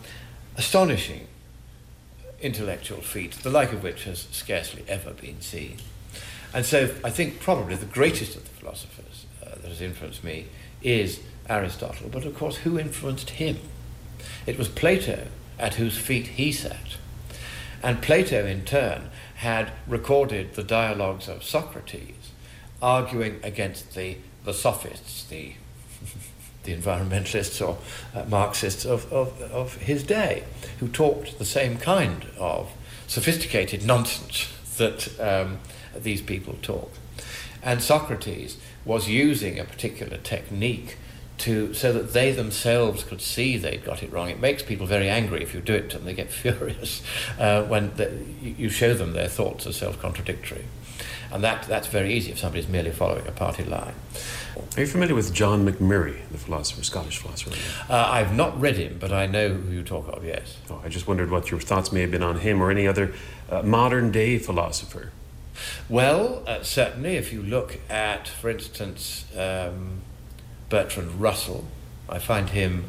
F: astonishing intellectual feat, the like of which has scarcely ever been seen. And so I think probably the greatest of the philosophers uh, that has influenced me is Aristotle, but of course, who influenced him? It was Plato at whose feet he sat. And Plato, in turn, had recorded the dialogues of Socrates arguing against the, the sophists, the, the environmentalists or uh, Marxists of, of, of his day, who talked the same kind of sophisticated nonsense that um, these people talk. And Socrates was using a particular technique to so that they themselves could see they'd got it wrong. It makes people very angry if you do it to them. They get furious uh, when the, you show them their thoughts are self-contradictory. And that, that's very easy if somebody's merely following a party line.
D: Are you familiar with John Macmurray, the philosopher, Scottish philosopher?
F: Uh, I've not read him, but I know who you talk of, yes.
D: Oh, I just wondered what your thoughts may have been on him or any other uh, modern day philosopher.
F: Well, uh, certainly, if you look at, for instance, um, Bertrand Russell, I find him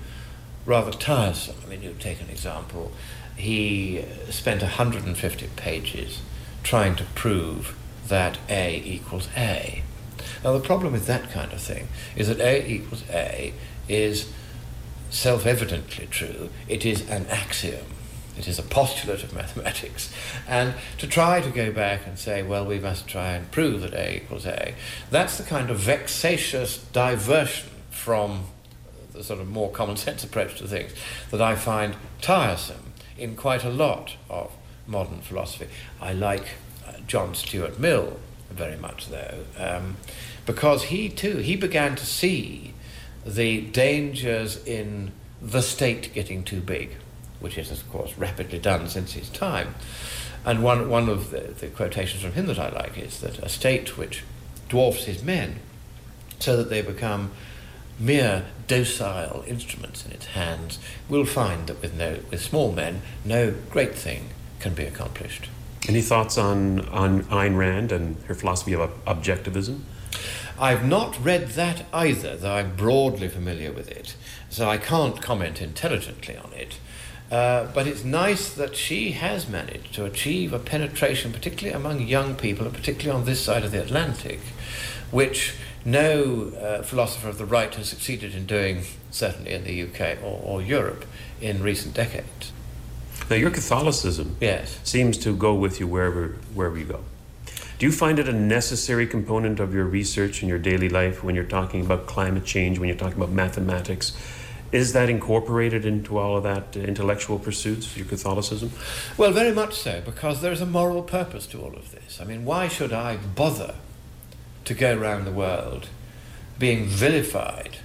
F: rather tiresome. I mean, you take an example. He spent 150 pages trying to prove that A equals A. Now, the problem with that kind of thing is that A equals A is self evidently true, it is an axiom. It is a postulate of mathematics. And to try to go back and say, well, we must try and prove that A equals A, that's the kind of vexatious diversion from the sort of more common sense approach to things that I find tiresome in quite a lot of modern philosophy. I like John Stuart Mill very much, though, um, because he too he began to see the dangers in the state getting too big, which is of course rapidly done since his time. And one one of the, the quotations from him that I like is that a state which dwarfs his men, so that they become mere docile instruments in its hands, will find that with no with small men no great thing can be accomplished.
D: Any thoughts on, on Ayn Rand and her philosophy of objectivism?
F: I've not read that either, though I'm broadly familiar with it, so I can't comment intelligently on it. Uh, but it's nice that she has managed to achieve a penetration, particularly among young people, and particularly on this side of the Atlantic, which no uh, philosopher of the right has succeeded in doing, certainly in the UK or, or Europe, in recent decades.
D: Now, your Catholicism
F: yes.
D: seems to go with you wherever, wherever you go. Do you find it a necessary component of your research in your daily life when you're talking about climate change, when you're talking about mathematics? Is that incorporated into all of that uh, intellectual pursuits, your Catholicism?
F: Well, very much so, because there's a moral purpose to all of this. I mean, why should I bother to go around the world being vilified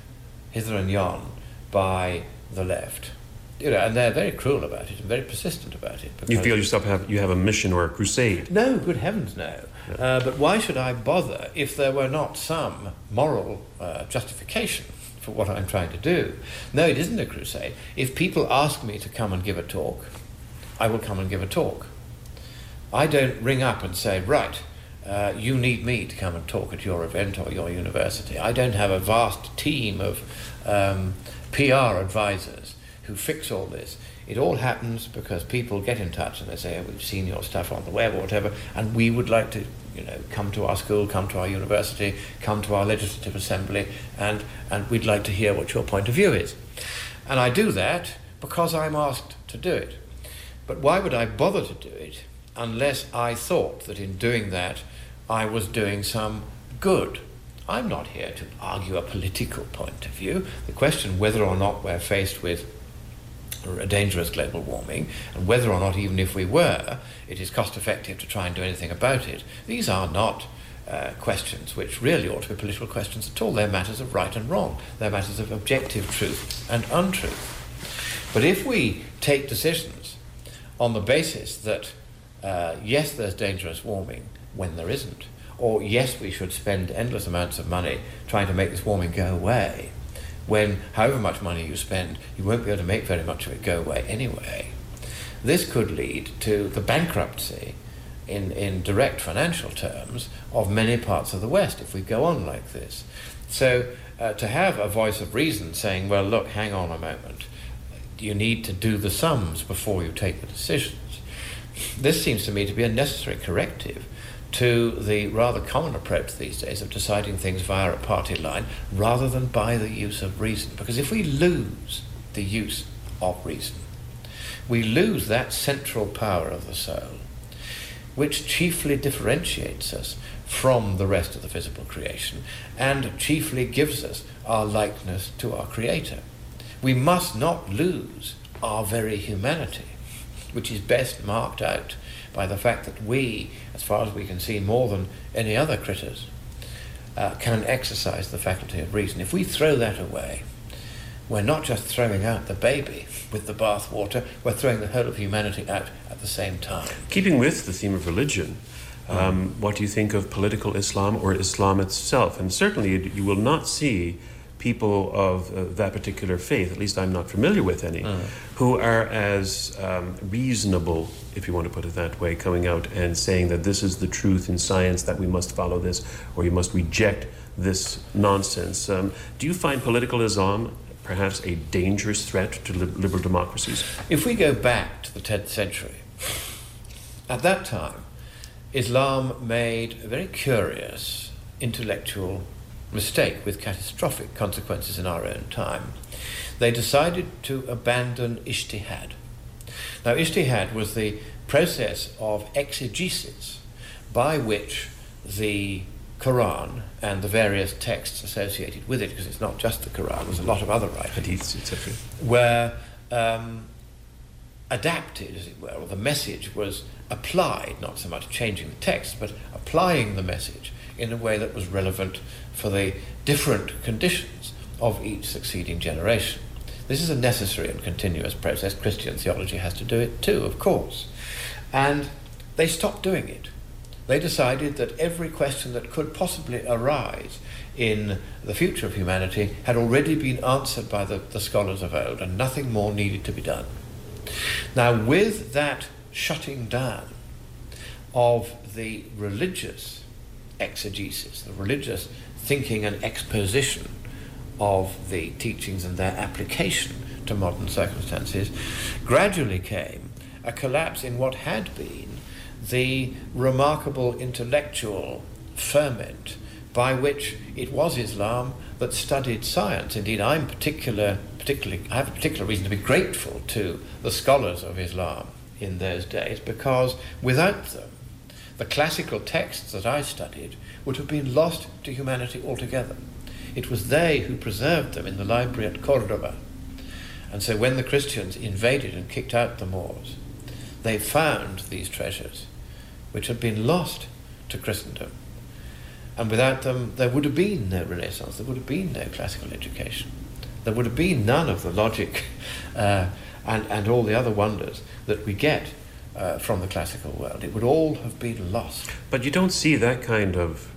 F: hither and yon by the left? you know, and they're very cruel about it and very persistent about it.
D: You feel yourself have you have a mission or a crusade.
F: No, good heavens, no. Uh, but why should I bother if there were not some moral uh, justification for what I'm trying to do? No, it isn't a crusade. If people ask me to come and give a talk, I will come and give a talk. I don't ring up and say, right, uh, you need me to come and talk at your event or your university. I don't have a vast team of um, PR advisors who fix all this. It all happens because people get in touch and they say, oh, we've seen your stuff on the web or whatever, and we would like to, you know, come to our school, come to our university, come to our legislative assembly, and, and we'd like to hear what your point of view is. And I do that because I'm asked to do it. But why would I bother to do it unless I thought that in doing that I was doing some good? I'm not here to argue a political point of view. The question whether or not we're faced with dangerous global warming, and whether or not, even if we were, it is cost effective to try and do anything about it, these are not uh, questions which really ought to be political questions at all. They're matters of right and wrong, they're matters of objective truth and untruth. But if we take decisions on the basis that, uh, yes, there's dangerous warming when there isn't, or yes, we should spend endless amounts of money trying to make this warming go away, when however much money you spend, you won't be able to make very much of it go away anyway. This could lead to the bankruptcy in, in direct financial terms of many parts of the West if we go on like this. So uh, to have a voice of reason saying, well, look, hang on a moment, you need to do the sums before you take the decisions. This seems to me to be a necessary corrective to the rather common approach these days of deciding things via a party line rather than by the use of reason. Because if we lose the use of reason, we lose that central power of the soul, which chiefly differentiates us from the rest of the physical creation and chiefly gives us our likeness to our Creator. We must not lose our very humanity, which is best marked out by the fact that we, as far as we can see more than any other critters, uh, can exercise the faculty of reason. If we throw that away, we're not just throwing out the baby with the bathwater, we're throwing the whole of humanity out at the same time.
D: Keeping with the theme of religion, um, what do you think of political Islam or Islam itself? And certainly you, you will not see people of uh, that particular faith, at least I'm not familiar with any, who are as um, reasonable, if you want to put it that way, coming out and saying that this is the truth in science, that we must follow this, or you must reject this nonsense. Um, do you find political Islam perhaps a dangerous threat to li- liberal democracies?
F: If we go back to the 10th century, at that time, Islam made a very curious intellectual mistake with catastrophic consequences in our own time. They decided to abandon ijtihad. Now, ijtihad was the process of exegesis by which the Quran and the various texts associated with it, because it's not just the Quran, there's a lot of other writings,
D: Hadiths, etc.
F: were um, adapted, as it were, or the message was applied, not so much changing the text, but applying the message in a way that was relevant for the different conditions of each succeeding generation. This is a necessary and continuous process. Christian theology has to do it too, of course. And they stopped doing it. They decided that every question that could possibly arise in the future of humanity had already been answered by the, the scholars of old, and nothing more needed to be done. Now, with that shutting down of the religious exegesis, the religious thinking and exposition of the teachings and their application to modern circumstances, gradually came a collapse in what had been the remarkable intellectual ferment by which it was Islam that studied science. Indeed, I'm particular, particularly, I have a particular reason to be grateful to the scholars of Islam in those days because without them, the classical texts that I studied would have been lost to humanity altogether. It was they who preserved them in the library at Cordoba. And so when the Christians invaded and kicked out the Moors, they found these treasures which had been lost to Christendom. And without them, there would have been no Renaissance, there would have been no classical education, there would have been none of the logic uh, and, and all the other wonders that we get uh, from the classical world. It would all have been lost.
D: But you don't see that kind of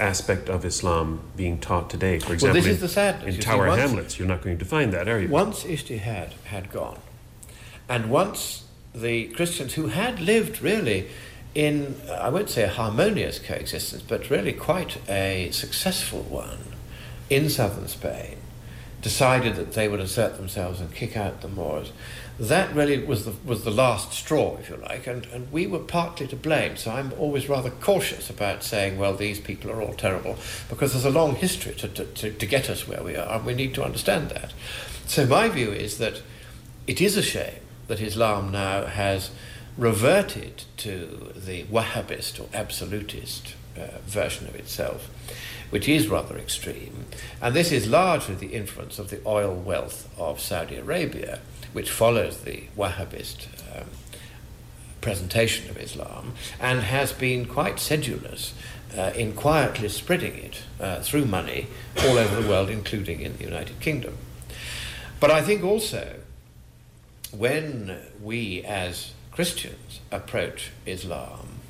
D: aspect of Islam being taught today. For example,
F: well, this
D: in,
F: is the sadness.
D: in
F: You see,
D: Tower Hamlets, you're not going to find that, are you?
F: Once Ijtihad had gone, and once the Christians who had lived really in, I won't say a harmonious coexistence, but really quite a successful one in southern Spain, decided that they would assert themselves and kick out the Moors. That really was the, was the last straw, if you like, and, and we were partly to blame. So I'm always rather cautious about saying, well, these people are all terrible, because there's a long history to, to, to, to get us where we are, and we need to understand that. So my view is that it is a shame that Islam now has reverted to the Wahhabist or absolutist uh, version of itself, which is rather extreme. And this is largely the influence of the oil wealth of Saudi Arabia, which follows the Wahhabist um, presentation of Islam and has been quite sedulous uh, in quietly spreading it uh, through money all over the world, including in the United Kingdom. But I think also when we as Christians approach Islam,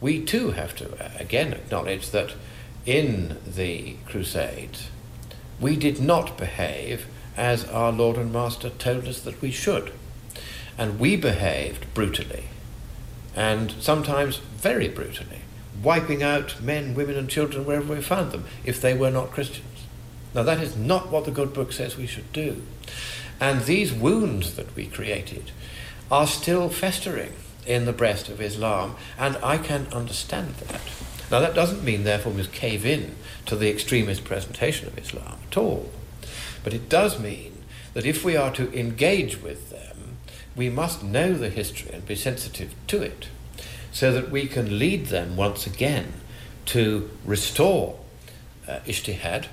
F: we too have to uh, again acknowledge that in the Crusades we did not behave as our Lord and Master told us that we should. And we behaved brutally, and sometimes very brutally, wiping out men, women, and children wherever we found them if they were not Christians. Now, that is not what the good book says we should do. And these wounds that we created are still festering in the breast of Islam, and I can understand that. Now, that doesn't mean, therefore, we must cave in to the extremist presentation of Islam at all. But it does mean that if we are to engage with them, we must know the history and be sensitive to it so that we can lead them once again to restore uh, ijtihad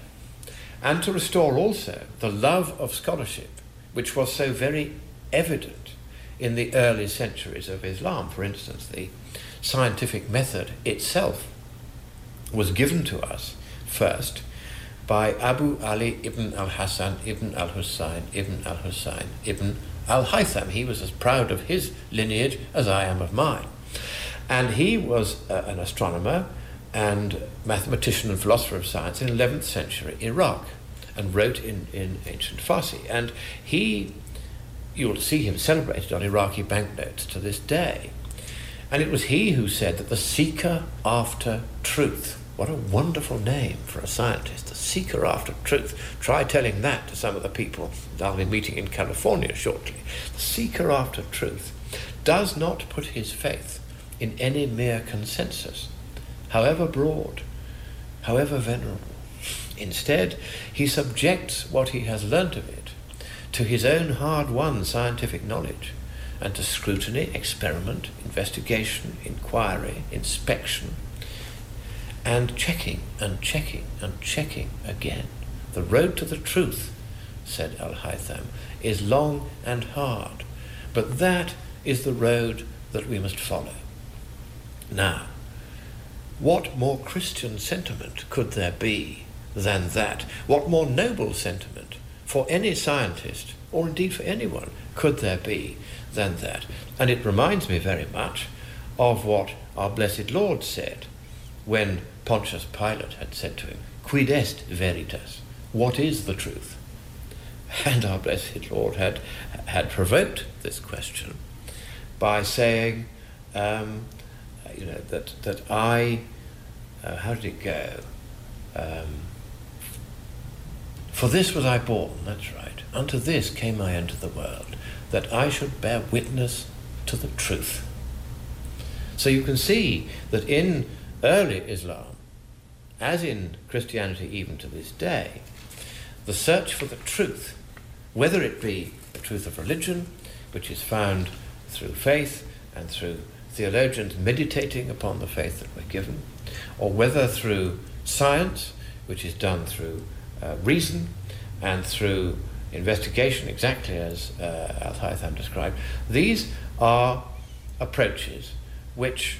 F: and to restore also the love of scholarship, which was so very evident in the early centuries of Islam. For instance, the scientific method itself was given to us first by Abu Ali ibn al Hassan ibn al Hussein ibn al Hussein ibn al Haytham. He was as proud of his lineage as I am of mine. And he was uh, an astronomer and mathematician and philosopher of science in 11th century Iraq and wrote in, in ancient Farsi. And he, you'll see him celebrated on Iraqi banknotes to this day. And it was he who said that the seeker after truth, what a wonderful name for a scientist, the seeker after truth. Try telling that to some of the people that I'll be meeting in California shortly. The seeker after truth does not put his faith in any mere consensus, however broad, however venerable. Instead, he subjects what he has learnt of it to his own hard won scientific knowledge and to scrutiny, experiment, investigation, inquiry, inspection, and checking and checking and checking again. The road to the truth, said Al Haytham, is long and hard, but that is the road that we must follow. Now, what more Christian sentiment could there be than that? What more noble sentiment for any scientist, or indeed for anyone, could there be than that? And it reminds me very much of what our blessed Lord said when Pontius Pilate had said to him, Quid est veritas? What is the truth? And our blessed Lord had, had provoked this question by saying, um, you know, that, that I, uh, how did it go? Um, for this was I born, that's right. Unto this came I into the world, that I should bear witness to the truth. So you can see that in early Islam, as in Christianity even to this day, the search for the truth, whether it be the truth of religion, which is found through faith and through theologians meditating upon the faith that we're given, or whether through science, which is done through uh, reason and through investigation, exactly as uh, Al Haytham described, these are approaches which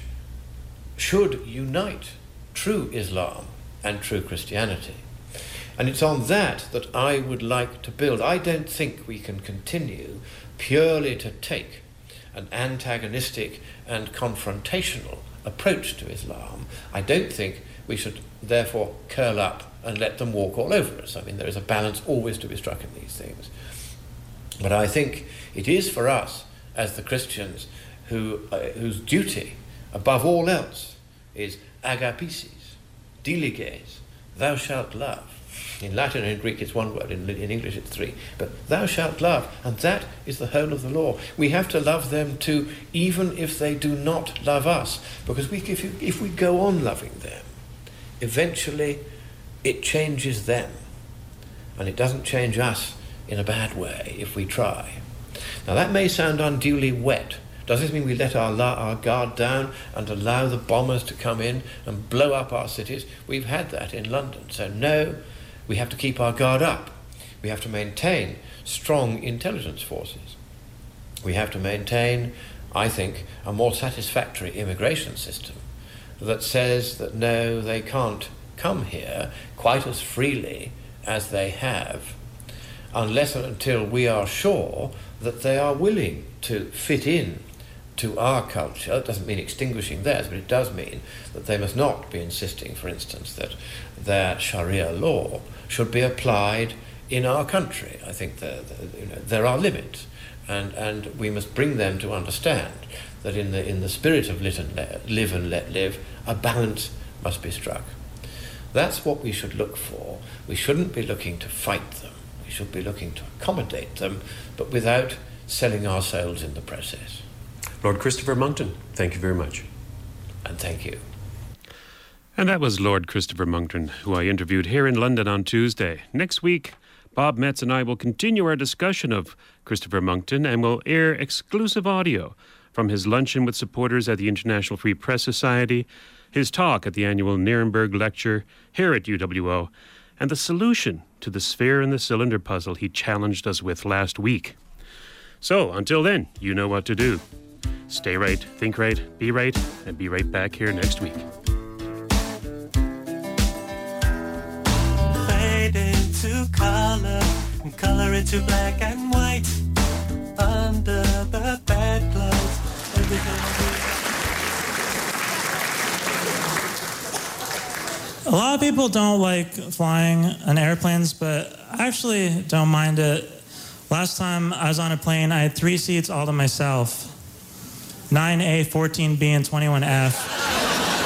F: should unite true Islam and true Christianity. And it's on that that I would like to build. I don't think we can continue purely to take an antagonistic and confrontational approach to Islam. I don't think we should therefore curl up and let them walk all over us. I mean, there is a balance always to be struck in these things. But I think it is for us, as the Christians, who, uh, whose duty, above all else, is agapesis, diliges, thou shalt love. In Latin and Greek it's one word, in, in English it's three. But thou shalt love, and that is the whole of the law. We have to love them too, even if they do not love us. Because we, if, you, if we go on loving them, eventually it changes them. And it doesn't change us in a bad way if we try. Now that may sound unduly wet. Does this mean we let our, our guard down and allow the bombers to come in and blow up our cities? We've had that in London. So no, we have to keep our guard up. We have to maintain strong intelligence forces. We have to maintain, I think, a more satisfactory immigration system that says that no, they can't come here quite as freely as they have unless and until we are sure that they are willing to fit in to our culture. It doesn't mean extinguishing theirs, but it does mean that they must not be insisting, for instance, that their Sharia law should be applied in our country. I think that you know, there are limits, and, and we must bring them to understand that in the, in the spirit of live and, let, live and let live, a balance must be struck. That's what we should look for. We shouldn't be looking to fight them. We should be looking to accommodate them, but without selling our souls in the process.
D: Lord Christopher Monckton, thank you very much.
F: And thank you.
D: And that was Lord Christopher Monckton, who I interviewed here in London on Tuesday. Next week, Bob Metz and I will continue our discussion of Christopher Monckton and will air exclusive audio from his luncheon with supporters at the International Free Press Society, his talk at the annual Nuremberg Lecture here at UWO, and the solution to the sphere and the cylinder puzzle he challenged us with last week. So, until then, you know what to do. Stay right, think right, be right, and be right back here next week.
E: Fade into color, and color into black and white. Under the bedclothes, everything
K: A lot of people don't like flying on airplanes, but I actually don't mind it. Last time I was on a plane, I had three seats all to myself 9A, 14B, and 21F.